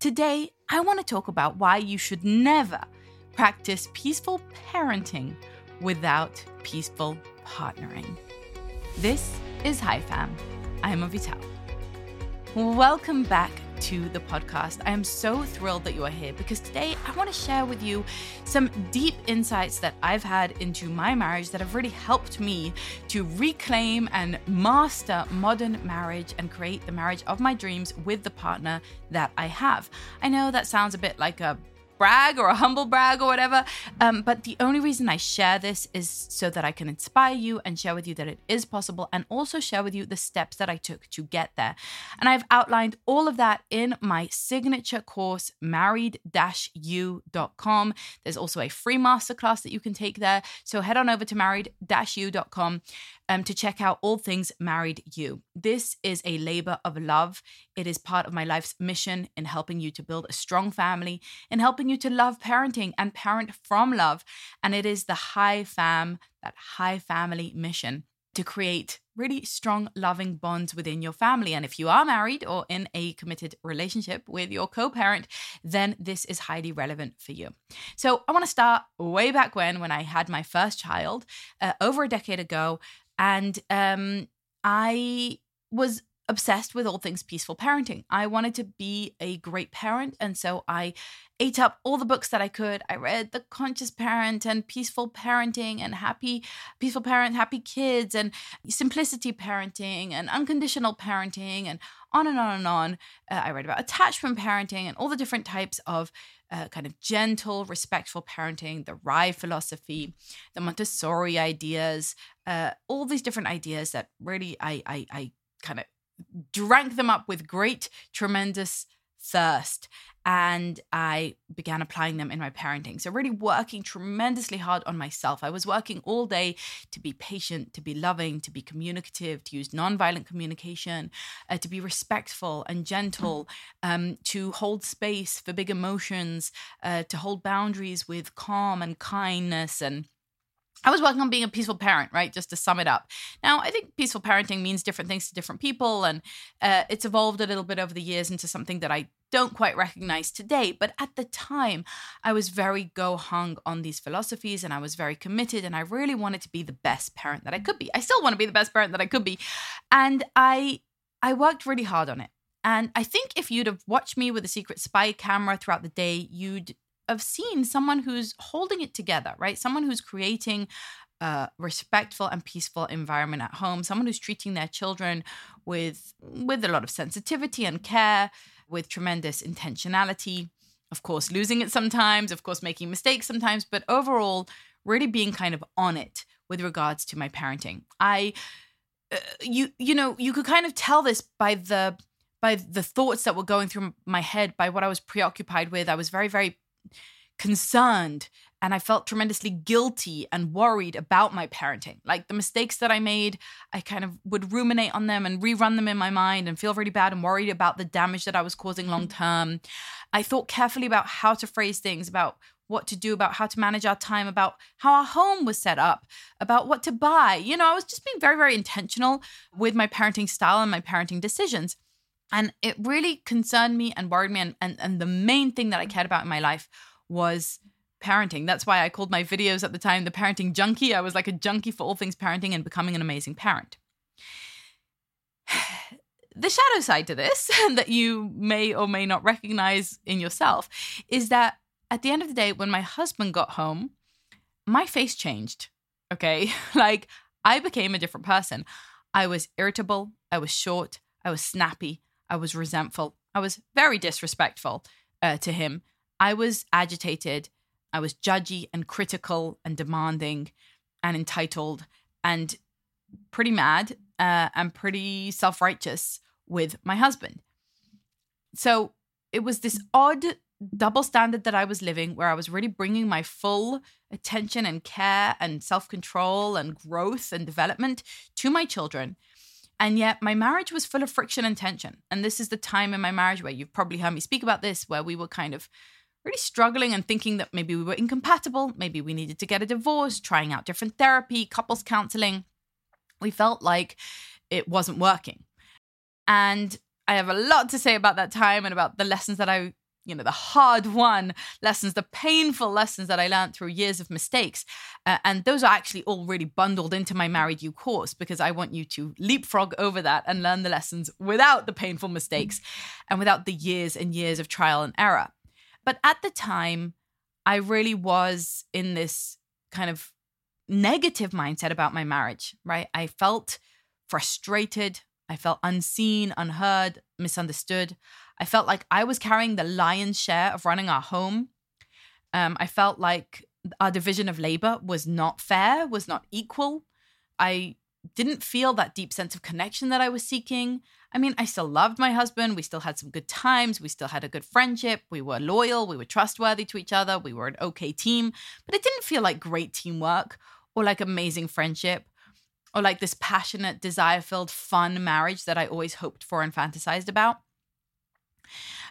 Today, I want to talk about why you should never practice peaceful parenting without peaceful partnering. This is Hi Fam. I am Avital. Welcome back to the podcast. I am so thrilled that you are here because today I want to share with you some deep insights that I've had into my marriage that have really helped me to reclaim and master modern marriage and create the marriage of my dreams with the partner that I have. I know that sounds a bit like a brag or a humble brag or whatever. Um, but the only reason I share this is so that I can inspire you and share with you that it is possible and also share with you the steps that I took to get there. And I've outlined all of that in my signature course, married-u.com. There's also a free masterclass that you can take there. So head on over to married-u.com um, to check out all things Married You. This is a labor of love. It is part of my life's mission in helping you to build a strong family, in helping you to love parenting and parent from love. And it is the high fam, that high family mission to create really strong, loving bonds within your family. And if you are married or in a committed relationship with your co parent, then this is highly relevant for you. So I want to start way back when, when I had my first child uh, over a decade ago. And um, I was obsessed with all things peaceful parenting. I wanted to be a great parent. And so I ate up all the books that I could. I read The Conscious Parent and Peaceful Parenting and Happy Peaceful Parent, Happy Kids and Simplicity Parenting and Unconditional Parenting and on and on and on. Uh, I read about attachment parenting and all the different types of uh, kind of gentle, respectful parenting, the RIE philosophy, the Montessori ideas, uh, all these different ideas that really I, I, I kind of drank them up with great, tremendous thirst and I began applying them in my parenting. So, really working tremendously hard on myself. I was working all day to be patient, to be loving, to be communicative, to use nonviolent communication, uh, to be respectful and gentle, um, to hold space for big emotions, uh, to hold boundaries with calm and kindness and I was working on being a peaceful parent, right? Just to sum it up. Now, I think peaceful parenting means different things to different people, and uh, it's evolved a little bit over the years into something that I don't quite recognize today. But at the time, I was very go hung on these philosophies and I was very committed, and I really wanted to be the best parent that I could be. I still want to be the best parent that I could be. And I I worked really hard on it. And I think if you'd have watched me with a secret spy camera throughout the day, you'd have seeing someone who's holding it together, right? Someone who's creating a respectful and peaceful environment at home, someone who's treating their children with with a lot of sensitivity and care, with tremendous intentionality. Of course, losing it sometimes, of course, making mistakes sometimes, but overall, really being kind of on it with regards to my parenting. I, uh, you, you know, you could kind of tell this by the by the thoughts that were going through my head, by what I was preoccupied with. I was very, very concerned and I felt tremendously guilty and worried about my parenting. Like the mistakes that I made, I kind of would ruminate on them and rerun them in my mind and feel really bad and worried about the damage that I was causing long term. I thought carefully about how to phrase things, about what to do, about how to manage our time, about how our home was set up, about what to buy. You know, I was just being very, very intentional with my parenting style and my parenting decisions. And it really concerned me and worried me. And, and, and the main thing that I cared about in my life was parenting. That's why I called my videos at the time the parenting junkie. I was like a junkie for all things parenting and becoming an amazing parent. The shadow side to this that you may or may not recognize in yourself is that at the end of the day, when my husband got home, my face changed. Okay. Like I became a different person. I was irritable. I was short. I was snappy. I was resentful. I was very disrespectful uh, to him. I was agitated. I was judgy and critical and demanding and entitled and pretty mad uh, and pretty self righteous with my husband. So it was this odd double standard that I was living where I was really bringing my full attention and care and self control and growth and development to my children. And yet my marriage was full of friction and tension. And this is the time in my marriage where you've probably heard me speak about this, where we were kind of really struggling and thinking that maybe we were incompatible, maybe we needed to get a divorce, trying out different therapy, couples counseling. We felt like it wasn't working. And I have a lot to say about that time and about the lessons that I you know the hard won lessons the painful lessons that i learned through years of mistakes. Uh, and those are actually all really bundled into my Married-U course because i want you to leapfrog over that and learn the lessons without the painful mistakes and without the years and years of trial and error. But at the time i really was in this kind of negative mindset about my marriage right? I felt frustrated I felt unseen, unheard, misunderstood. I felt like I was carrying the lion's share of running our home. Um, I felt like our division of labor was not fair, was not equal. I didn't feel that deep sense of connection that I was seeking. I mean, I still loved my husband. We still had some good times. We still had a good friendship. We were loyal. We were trustworthy to each other. We were an okay team, but it didn't feel like great teamwork or like amazing friendship or like this passionate, desire filled, fun marriage that I always hoped for and fantasized about.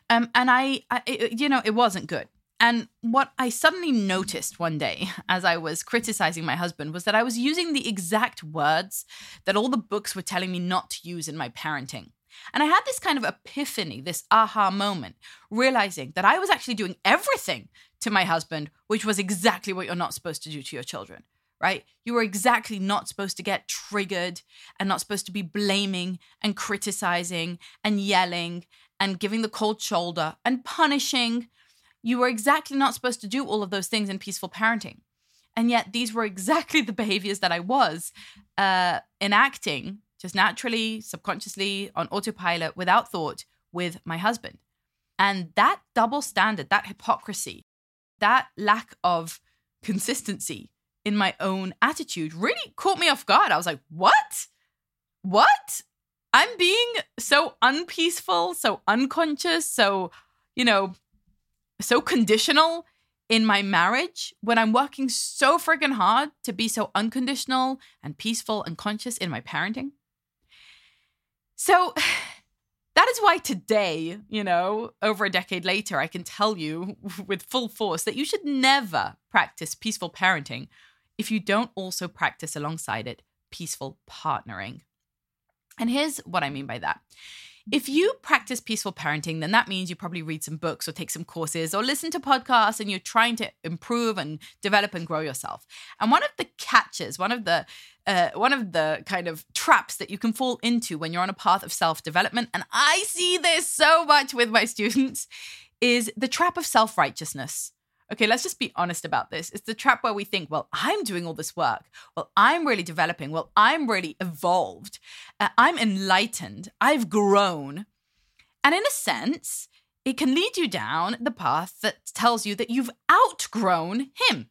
Um, and I, I it, you know, it wasn't good. And what I suddenly noticed one day as I was criticizing my husband was that I was using the exact words that all the books were telling me not to use in my parenting. And I had this kind of epiphany, this aha moment, realizing that I was actually doing everything to my husband, which was exactly what you're not supposed to do to your children right? You were exactly not supposed to get triggered and not supposed to be blaming and criticizing and yelling and giving the cold shoulder and punishing. You were exactly not supposed to do all of those things in peaceful parenting. And yet, these were exactly the behaviors that I was uh, enacting just naturally, subconsciously, on autopilot, without thought, with my husband. And that double standard, that hypocrisy, that lack of consistency in my own attitude really caught me off guard. I was like, what? What? I'm being so unpeaceful, so unconscious, so, you know, so conditional in my marriage when I'm working so friggin' hard to be so unconditional and peaceful and conscious in my parenting. So that is why today, you know, over a decade later, I can tell you with full force that you should never practice peaceful parenting if you don't also practice alongside it peaceful partnering. And here's what I mean by that. If you practice peaceful parenting, then that means you probably read some books or take some courses or listen to podcasts and you're trying to improve and develop and grow yourself. And one of the catches, one of the uh, one of the kind of traps that you can fall into when you're on a path of self development, and I see this so much with my students, is the trap of self righteousness. Okay, let's just be honest about this. It's the trap where we think, well, I'm doing all this work. Well, I'm really developing. Well, I'm really evolved. Uh, I'm enlightened. I've grown. And in a sense, it can lead you down the path that tells you that you've outgrown him,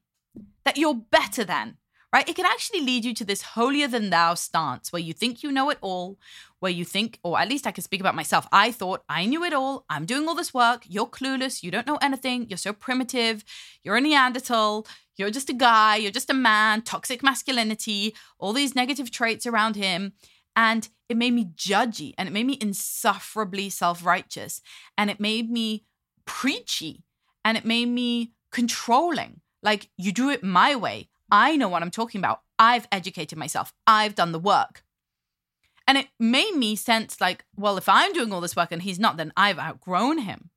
that you're better than, right? It can actually lead you to this holier than thou stance where you think you know it all, where you think, or at least I can speak about myself. I thought I knew it all. I'm doing all this work. You're clueless. You don't know anything. You're so primitive. You're a Neanderthal. You're just a guy. You're just a man. Toxic masculinity, all these negative traits around him. And it made me judgy and it made me insufferably self righteous. And it made me preachy and it made me controlling. Like, you do it my way. I know what I'm talking about. I've educated myself. I've done the work. And it made me sense like, well, if I'm doing all this work and he's not, then I've outgrown him.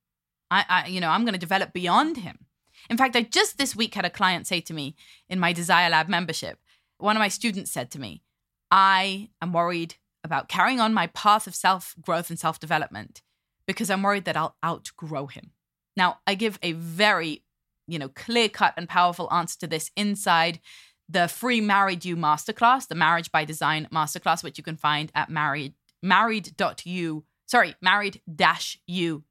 I, I you know, I'm going to develop beyond him. In fact, I just this week had a client say to me in my Desire Lab membership, one of my students said to me, I am worried about carrying on my path of self growth and self development because I'm worried that I'll outgrow him. Now, I give a very, you know, clear cut and powerful answer to this inside the free Married-U masterclass, the Marriage by Design masterclass, which you can find at married married.you, sorry, married-u.com.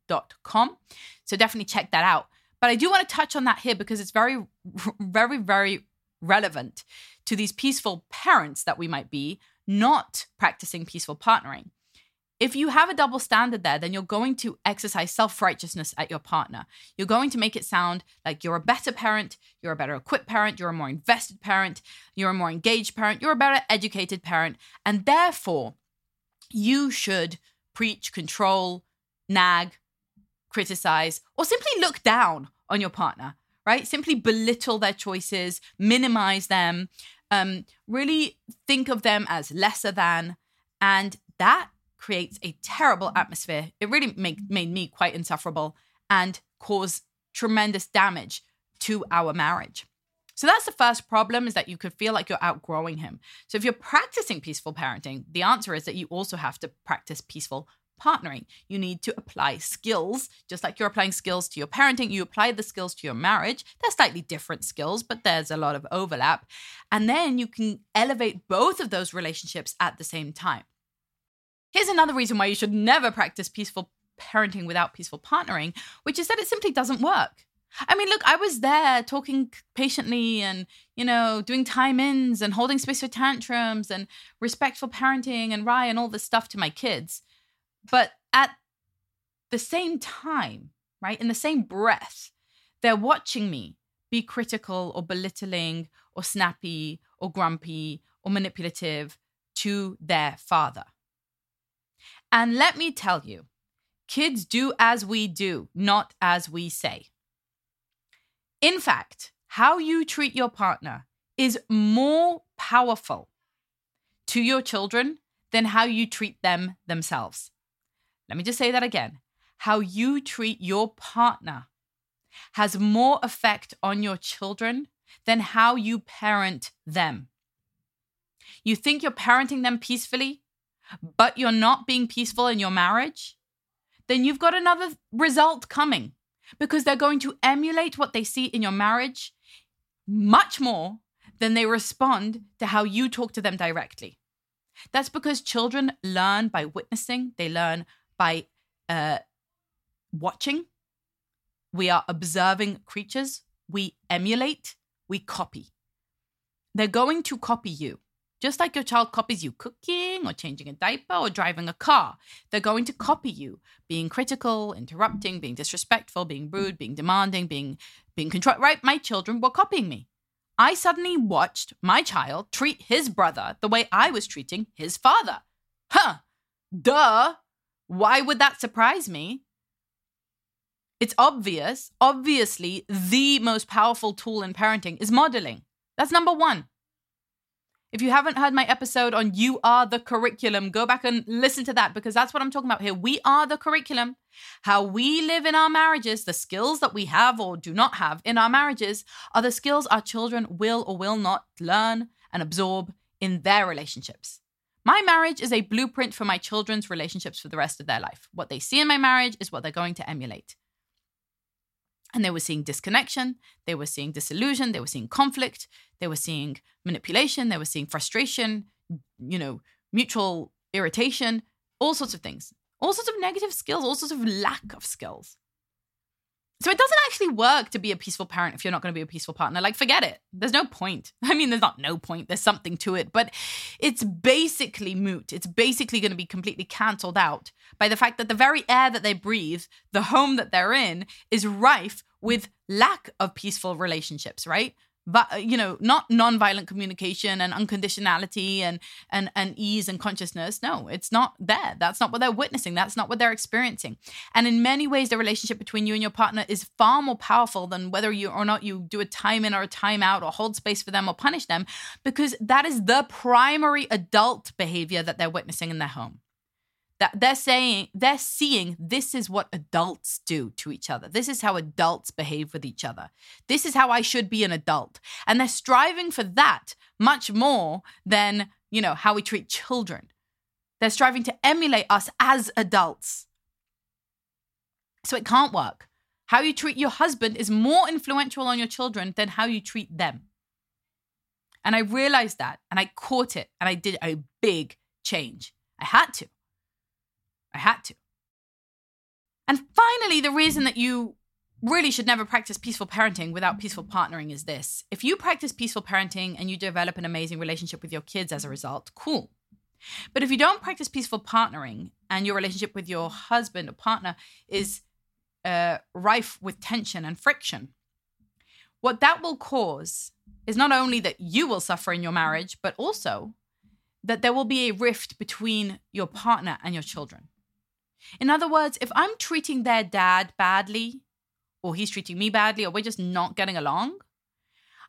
So definitely check that out. But I do want to touch on that here because it's very, very, very relevant to these peaceful parents that we might be not practicing peaceful partnering if you have a double standard there, then you're going to exercise self righteousness at your partner. You're going to make it sound like you're a better parent, you're a better equipped parent, you're a more invested parent, you're a more engaged parent, you're a better educated parent. And therefore, you should preach, control, nag, criticize, or simply look down on your partner, right? Simply belittle their choices, minimize them, um, really think of them as lesser than. And that creates a terrible atmosphere. It really make, made me quite insufferable. and cause tremendous damage to our marriage. So that's the first problem is that you could feel like you're outgrowing him. So if you're practicing peaceful parenting, the answer is that you also have to practice peaceful partnering. You need to apply skills, just like you're applying skills to your parenting, you apply the skills to your marriage. They're slightly different skills, but there's a lot of overlap. And then you can elevate both of those relationships at the same time. Here's another reason why you should never practice peaceful parenting without peaceful partnering, which is that it simply doesn't work. I mean, look, I was there talking patiently and, you know, doing time ins and holding space for tantrums and respectful parenting and RIE and all this stuff to my kids. But at the same time, right, in the same breath, they're watching me be critical or belittling or snappy or grumpy or manipulative to their father. And let me tell you, kids do as we do, not as we say. In fact, how you treat your partner is more powerful to your children than how you treat them themselves. Let me just say that again. How you treat your partner has more effect on your children than how you parent them. You think you're parenting them peacefully, but you're not being peaceful in your marriage? Then you've got another result coming because they're going to emulate what they see in your marriage much more than they respond to how you talk to them directly. That's because children learn by witnessing, they learn by uh, watching. We are observing creatures, we emulate, we copy. They're going to copy you. Just like your child copies you cooking or changing a diaper or driving a car, they're going to copy you being critical, interrupting, being disrespectful, being rude, being demanding, being being control. Right? My children were copying me. I suddenly watched my child treat his brother the way I was treating his father. Huh. Duh. Why would that surprise me? It's obvious. Obviously, the most powerful tool in parenting is modeling. That's number one. If you haven't heard my episode on You Are the Curriculum, go back and listen to that because that's what I'm talking about here. We are the curriculum. How we live in our marriages, the skills that we have or do not have in our marriages, are the skills our children will or will not learn and absorb in their relationships. My marriage is a blueprint for my children's relationships for the rest of their life. What they see in my marriage is what they're going to emulate. And they were seeing disconnection, they were seeing disillusion, they were seeing conflict, they were seeing manipulation, they were seeing frustration, you know, mutual irritation, all sorts of things, all sorts of negative skills, all sorts of lack of skills. So it doesn't actually work to be a peaceful parent if you're not going to be a peaceful partner. Like, forget it. There's no point. I mean, there's not no point. There's something to it, but it's basically moot. It's basically going to be completely cancelled out by the fact that the very air that they breathe, the home that they're in, is rife with lack of peaceful relationships, right? But uh, you know not non-violent communication and unconditionality and and and ease and consciousness. No it's not there. That's not what they're witnessing. That's not what they're experiencing. And in many ways the relationship between you and your partner is far more powerful than whether you or not you do a time in or a time out or hold space for them or punish them because that is the primary adult behavior that they're witnessing in their home that they're saying they're seeing this is what adults do to each other. This is how adults behave with each other. This is how i should be an adult. And they're striving for that much more than you know how we treat children. They're striving to emulate us as adults. So it can't work. How you treat your husband is more influential on your children than how you treat them. And i realized that and i caught it and i did a big change. I had to I had to. And finally, the reason that you really should never practice peaceful parenting without peaceful partnering is this. If you practice peaceful parenting and you develop an amazing relationship with your kids as a result, cool. But if you don't practice peaceful partnering and your relationship with your husband or partner is uh, rife with tension and friction, what that will cause is not only that you will suffer in your marriage, but also that there will be a rift between your partner and your children. In other words, if I'm treating their dad badly, or he's treating me badly, or we're just not getting along,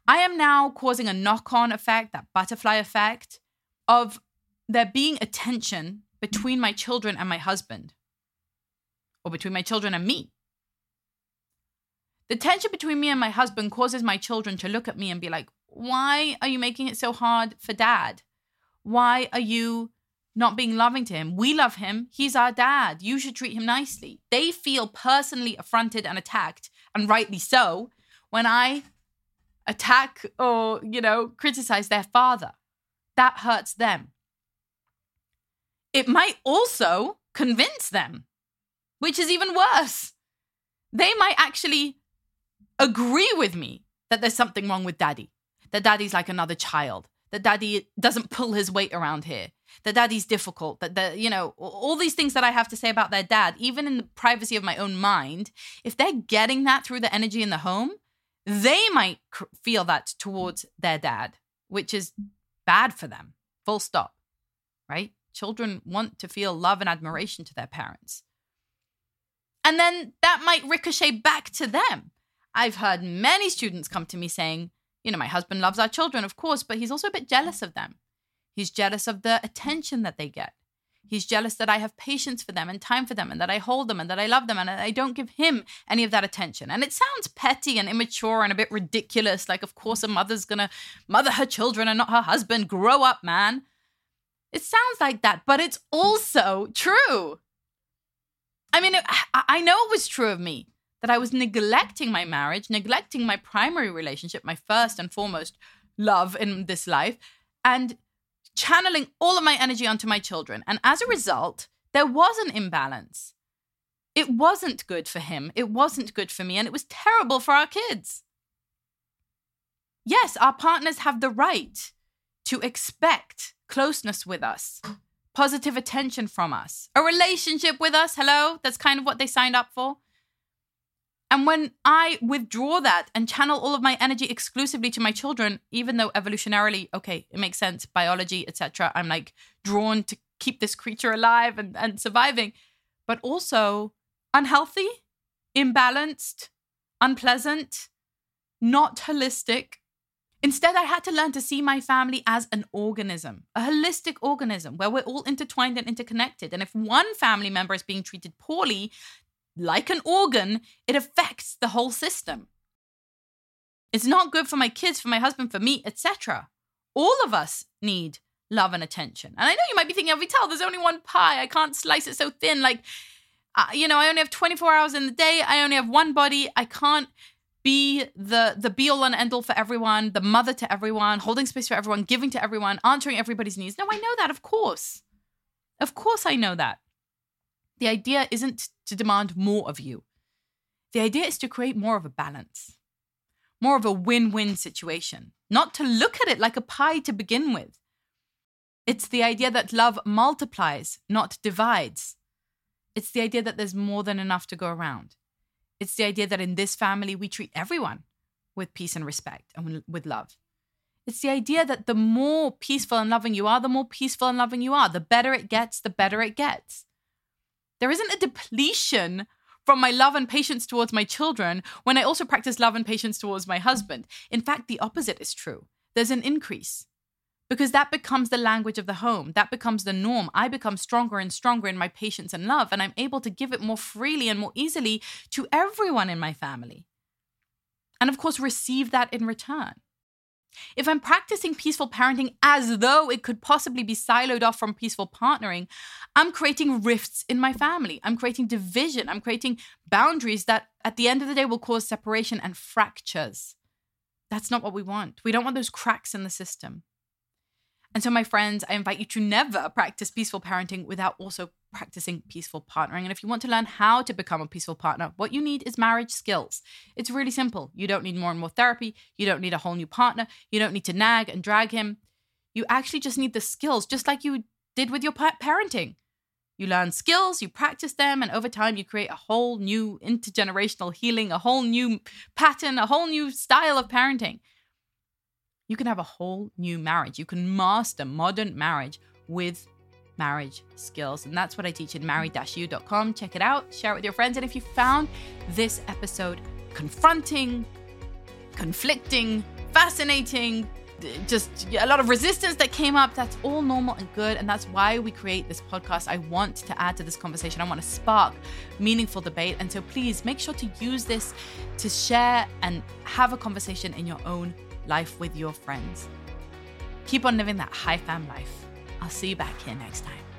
I am now causing a knock on effect, that butterfly effect of there being a tension between my children and my husband, or between my children and me. The tension between me and my husband causes my children to look at me and be like, why are you making it so hard for dad? Why are you not being loving to him? We love him. He's our dad. You should treat him nicely. They feel personally affronted and attacked, and rightly so, when I attack or, you know, criticize their father. That hurts them. It might also convince them, which is even worse. They might actually agree with me that there's something wrong with daddy, that daddy's like another child, that daddy doesn't pull his weight around here, that daddy's difficult, that the, you know, all these things that I have to say about their dad, even in the privacy of my own mind, if they're getting that through the energy in the home, they might feel that towards their dad, which is bad for them. Full stop. Right? Children want to feel love and admiration to their parents. And then that might ricochet back to them. I've heard many students come to me saying, you know, my husband loves our children, of course, but he's also a bit jealous of them. He's jealous of the attention that they get. He's jealous that I have patience for them and time for them and that I hold them and that I love them and I don't give him any of that attention. And it sounds petty and immature and a bit ridiculous. Like, of course, a mother's to mother her children and not her husband. Grow up, man. It sounds like that, but it's also true. I mean, I know it was true of me that I was neglecting my marriage, neglecting my primary relationship, my first and foremost love in this life, and channeling all of my energy onto my children. And as a result, there was an imbalance. It wasn't good for him. It wasn't good for me. And it was terrible for our kids. Yes, our partners have the right to expect closeness with us, positive attention from us, a relationship with us. Hello? That's kind of what they signed up for. And when I withdraw that and channel all of my energy exclusively to my children, even though evolutionarily, okay, it makes sense, biology, etc., I'm like drawn to keep this creature alive and, and surviving, but also unhealthy, imbalanced, unpleasant, not holistic. Instead, I had to learn to see my family as an organism, a holistic organism where we're all intertwined and interconnected. And if one family member is being treated poorly, like an organ, it affects the whole system. It's not good for my kids, for my husband, for me, etc. All of us need love and attention. And I know you might be thinking, Avital, there's only one pie. I can't slice it so thin. Like, uh, you know, I only have 24 hours in the day. I only have one body. I can't be the the be all and end all for everyone, the mother to everyone, holding space for everyone, giving to everyone, answering everybody's needs. No, I know that, of course. Of course, I know that. The idea isn't to demand more of you. The idea is to create more of a balance, more of a win win situation, not to look at it like a pie to begin with. It's the idea that love multiplies, not divides. It's the idea that there's more than enough to go around. It's the idea that in this family, we treat everyone with peace and respect and with love. It's the idea that the more peaceful and loving you are, the more peaceful and loving you are. The better it gets, the better it gets. There isn't a depletion from my love and patience towards my children when I also practice love and patience towards my husband. In fact, the opposite is true. There's an increase because that becomes the language of the home. That becomes the norm. I become stronger and stronger in my patience and love, and I'm able to give it more freely and more easily to everyone in my family. And of course, receive that in return. If I'm practicing peaceful parenting as though it could possibly be siloed off from peaceful partnering, I'm creating rifts in my family. I'm creating division. I'm creating boundaries that at the end of the day will cause separation and fractures. That's not what we want. We don't want those cracks in the system. And so, my friends, I invite you to never practice peaceful parenting without also practicing peaceful partnering. And if you want to learn how to become a peaceful partner, what you need is marriage skills. It's really simple. You don't need more and more therapy. You don't need a whole new partner. You don't need to nag and drag him. You actually just need the skills, just like you did with your parenting. You learn skills, you practice them, and over time, you create a whole new intergenerational healing, a whole new pattern, a whole new style of parenting you can have a whole new marriage. You can master modern marriage with marriage skills. And that's what I teach in married-u.com. Check it out, share it with your friends. And if you found this episode confronting, conflicting, fascinating, just a lot of resistance that came up. That's all normal and good. And that's why we create this podcast. I want to add to this conversation. I want to spark meaningful debate. And so please make sure to use this to share and have a conversation in your own life with your friends. Keep on living that high fam life. I'll see you back here next time.